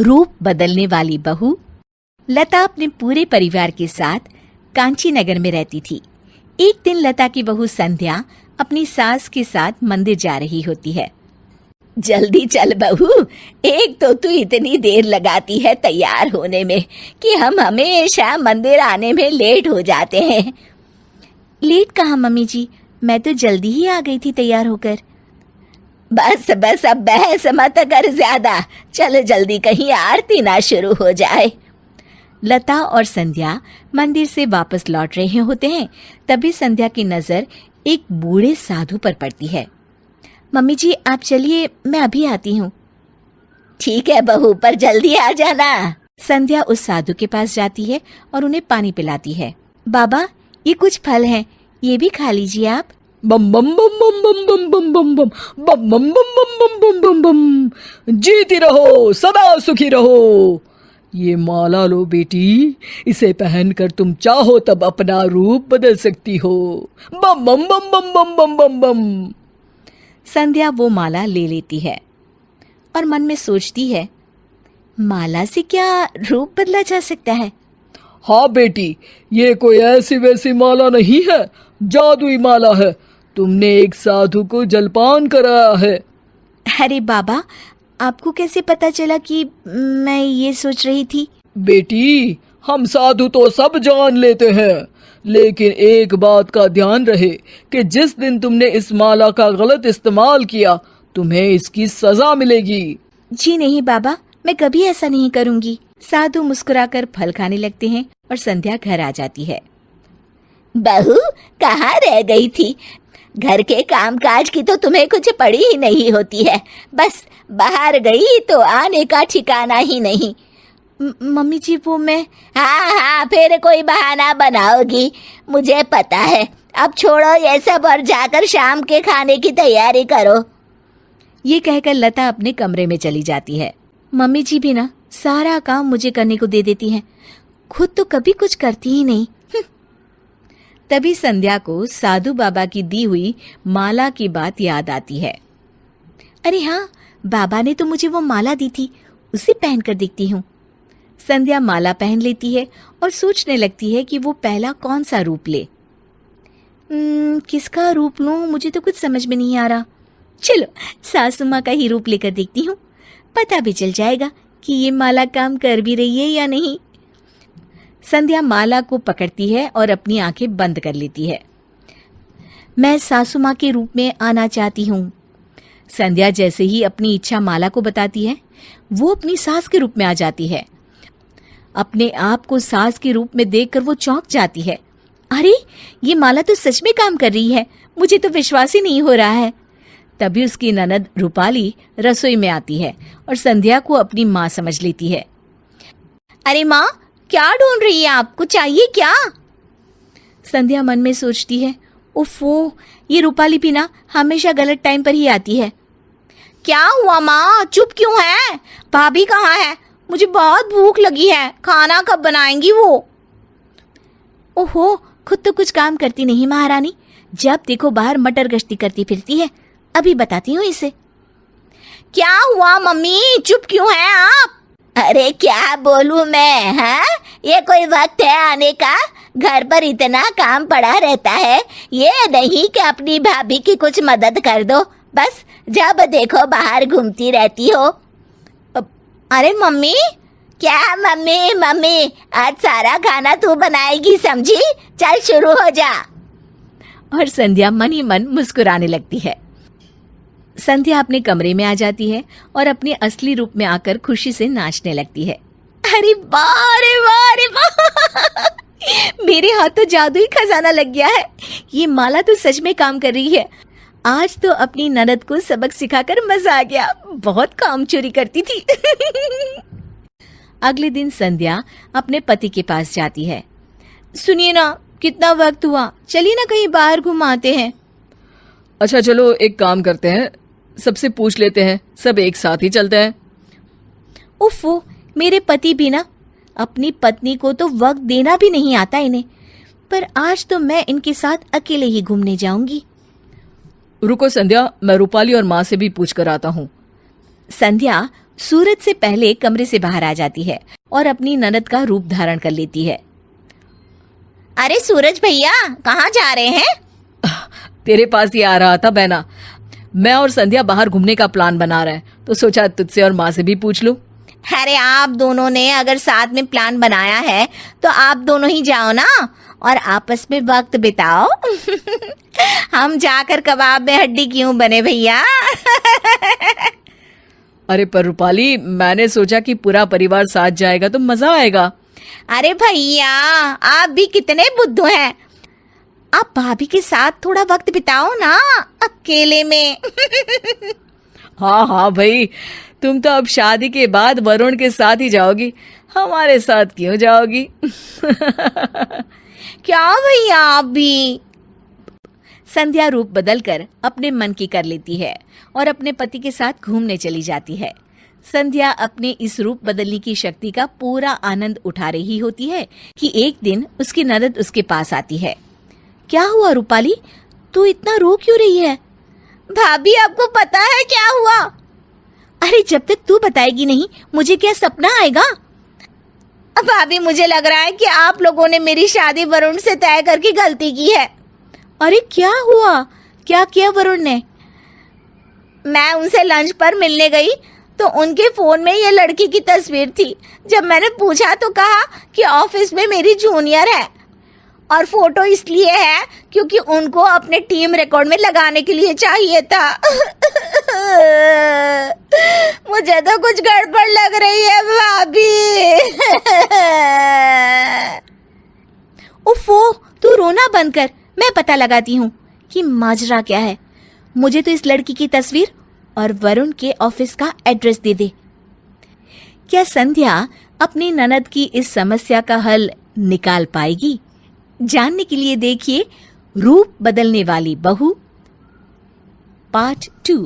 रूप बदलने वाली बहू, लता अपने पूरे परिवार के साथ कांची नगर में रहती थी। एक दिन लता की बहू संध्या अपनी सास के साथ मंदिर जा रही होती है। जल्दी चल बहू, एक तो तू इतनी देर लगाती है तैयार होने में कि हम हमेशा मंदिर आने में लेट हो जाते हैं। लेट कहा, मम्मी जी? मैं तो जल्दी ही आ गई थी तैयार होकर। बस बस, अब बहस मत कर ज़्यादा। चल जल्दी कहीं आरती ना शुरू हो जाए। लता और संध्या मंदिर से वापस लौट रहे होते हैं, तभी संध्या की नज़र एक बूढ़े साधु पर पड़ती है। मम्मी जी, आप चलिए, मैं अभी आती हूँ। ठीक है बहू, पर जल्दी आ जाना। संध्या उस साधु के पास जाती है और उन्हें पानी पिलाती है। बाबा, ये कुछ फल हैं, ये भी खा लीजिए आप। बम बम बम बम बम बम बम बम बम बम बम बम बम बम बम बम बम जीती रहो सदा सुखी रहो ये माला लो बेटी इसे पहनकर तुम चाहो तब अपना रूप बदल सकती हो बम बम बम बम बम बम बम बम संध्या वो माला ले लेती है और मन में सोचती है माला से क्या रूप बदला जा सकता है हाँ बेटी ये कोई ऐसी वैसी माला नहीं है जादुई माला है तुमने एक साधु को जलपान कराया है। अरे बाबा आपको कैसे पता चला कि मैं ये सोच रही थी? बेटी हम साधु तो सब जान लेते हैं लेकिन एक बात का ध्यान रहे कि जिस दिन तुमने इस माला का गलत इस्तेमाल किया तुम्हें इसकी सजा मिलेगी। जी नहीं बाबा मैं कभी ऐसा नहीं करूँगी। साधु मुस्कुराकर फल खाने लगते हैं और संध्या घर आ जाती है। बहू कहाँ रह गई थी? घर के कामकाज की तो तुम्हें कुछ पड़ी ही नहीं होती है। बस बाहर गई तो आने का ठिकाना ही नहीं। मम्मी जी, वो मैं हाँ हाँ फिर कोई बहाना बनाओगी। मुझे पता है। अब छोड़ो ये सब और जाकर शाम के खाने की तैयारी करो। ये कहकर लता अपने कमरे में चली जाती है। मम्मी जी भी ना, सारा काम मुझे करने को दे देती हैं। खुद तो कभी कुछ करती ही नहीं। तभी संध्या को साधु बाबा की दी हुई माला की बात याद आती है। अरे हाँ बाबा ने तो मुझे वो माला दी थी उसे पहनकर देखती हूँ। संध्या माला पहन लेती है और सोचने लगती है कि वो पहला कौन सा रूप ले। "हम्म, किसका रूप लूँ मुझे तो कुछ समझ में नहीं आ रहा। चलो सासू का ही रूप लेकर देखती हूँ। पता भी चल जाएगा कि ये माला काम कर भी रही है या नहीं। संध्या माला को पकड़ती है और अपनी आँखें बंद कर लेती है। मैं सासू माँ के रूप में आना चाहती हूँ। संध्या जैसे ही अपनी इच्छा माला को बताती है, वो अपनी सास के रूप में आ जाती है। अपने आप को सास के रूप में देखकर वो चौंक जाती है। अरे, ये माला तो सच में काम कर रही है। मुझे तो विश्वास ही नहीं हो रहा है। तभी उसकी ननद रूपाली रसोई में आती है और संध्या को अपनी माँ समझ लेती है। अरे माँ क्या ढूंढ रही है आपको चाहिए क्या? संध्या मन में सोचती है उफो ये रूपाली पीना हमेशा गलत टाइम पर ही आती है। क्या हुआ माँ? चुप क्यों है? भाभी कहाँ है? मुझे बहुत भूख लगी है। खाना कब बनाएँगी वो? ओहो, खुद तो कुछ काम करती नहीं महारानी। जब देखो बाहर मटर गश्ती करती फिरती है, अभी बताती हूँ इसे। क्या हुआ मम्मी? चुप क्यों है आप? अरे क्या बोलूँ मैं हाँ? ये कोई वक्त है आने का। घर पर इतना काम पड़ा रहता है। ये नहीं कि अपनी भाभी की कुछ मदद कर दो। बस, जब देखो बाहर घूमती रहती हो। अरे मम्मी? क्या मम्मी मम्मी, आज सारा खाना तू बनाएगी समझी? चल शुरू हो जा। और संध्या मन ही मन मुस्कुराने लगती है। संध्या अपने कमरे में आ जाती है और अपने असली रूप में आकर खुशी से नाचने लगती है। अरे वाह रे वाह रे मेरे हाथ तो जादू ही खजाना लग गया है। ये माला तो सच में काम कर रही है। आज तो अपनी ननद को सबक सिखाकर मज़ा आ गया। बहुत काम चोरी करती थी। अगले दिन संध्या अपने पति के पास जाती है। सुनिए ना, कितना वक्त हुआ? चलिए ना कहीं बाहर घुमाते हैं। अच्छा चलो एक काम करते हैं। सबसे पूछ लेते हैं सब एक साथ ही चलते हैं। उफो मेरे पति भी ना अपनी पत्नी को तो वक्त देना भी नहीं आता इन्हें पर आज तो मैं इनके साथ अकेले ही घूमने जाऊँगी। रुको संध्या मैं रूपाली और माँ से भी पूछ कर आता हूँ। संध्या सूरज से पहले कमरे से बाहर आ जाती है और अपनी ननद का रूप धारण कर लेती है। अरे सूरज भैया कहाँ जा रहे हैं? तेरे पास ही आ रहा था बहना। मैं और संध्या बाहर घूमने का प्लान बना रहे हैं। तो सोचा तुझसे और माँ से भी पूछ लूँ। अरे आप दोनों ने अगर साथ में प्लान बनाया है तो आप दोनों ही जाओ ना और आपस में वक्त बिताओ। हम जाकर कबाब में हड्डी क्यों बने भैया? अरे पर रूपाली मैंने सोचा कि पूरा परिवार साथ जाएगा तो मज़ा आएगा। अरे भैया आप भी कितने बुद्धू हैं। आप भाभी के साथ थोड़ा वक्त बिताओ ना अकेले में। हाँ हाँ भाई तुम तो अब शादी के बाद वरुण के साथ ही जाओगी हमारे साथ क्यों जाओगी? क्या भैया आप भी? संध्या रूप बदलकर अपने मन की कर लेती है और अपने पति के साथ घूमने चली जाती है। संध्या अपने इस रूप बदलने की शक्ति का पूरा आनंद उठा रही होती है कि एक दिन उसकी ननद उसके पास आती है। क्या हुआ रूपाली? तू इतना रो क्यों रही है? भाभी, आपको पता है क्या हुआ? अरे, जब तक तू बताएगी नहीं, मुझे क्या सपना आएगा? भाभी, मुझे लग रहा है कि आप लोगों ने मेरी शादी वरुण से तय करके गलती की है। अरे, क्या हुआ? क्या किया वरुण ने? मैं उनसे लंच पर मिलने गई तो उनके फ़ोन में ये लड़की की तस्वीर थी। जब मैंने पूछा तो कहा कि ऑफ़िस में मेरी जूनियर है। और फ़ोटो इसलिए है क्योंकि उनको अपने टीम रिकॉर्ड में लगाने के लिए चाहिए था। मुझे तो कुछ गड़बड़ लग रही है, भाभी। उफो तू रोना बंद कर। मैं पता लगाती हूँ कि माजरा क्या है। मुझे तो इस लड़की की तस्वीर और वरुण के ऑफ़िस का एड्रेस दे दे। क्या संध्या अपनी ननद की इस समस्या का हल निकाल पाएगी? जानने के लिए देखिए रूप बदलने वाली बहू पार्ट टू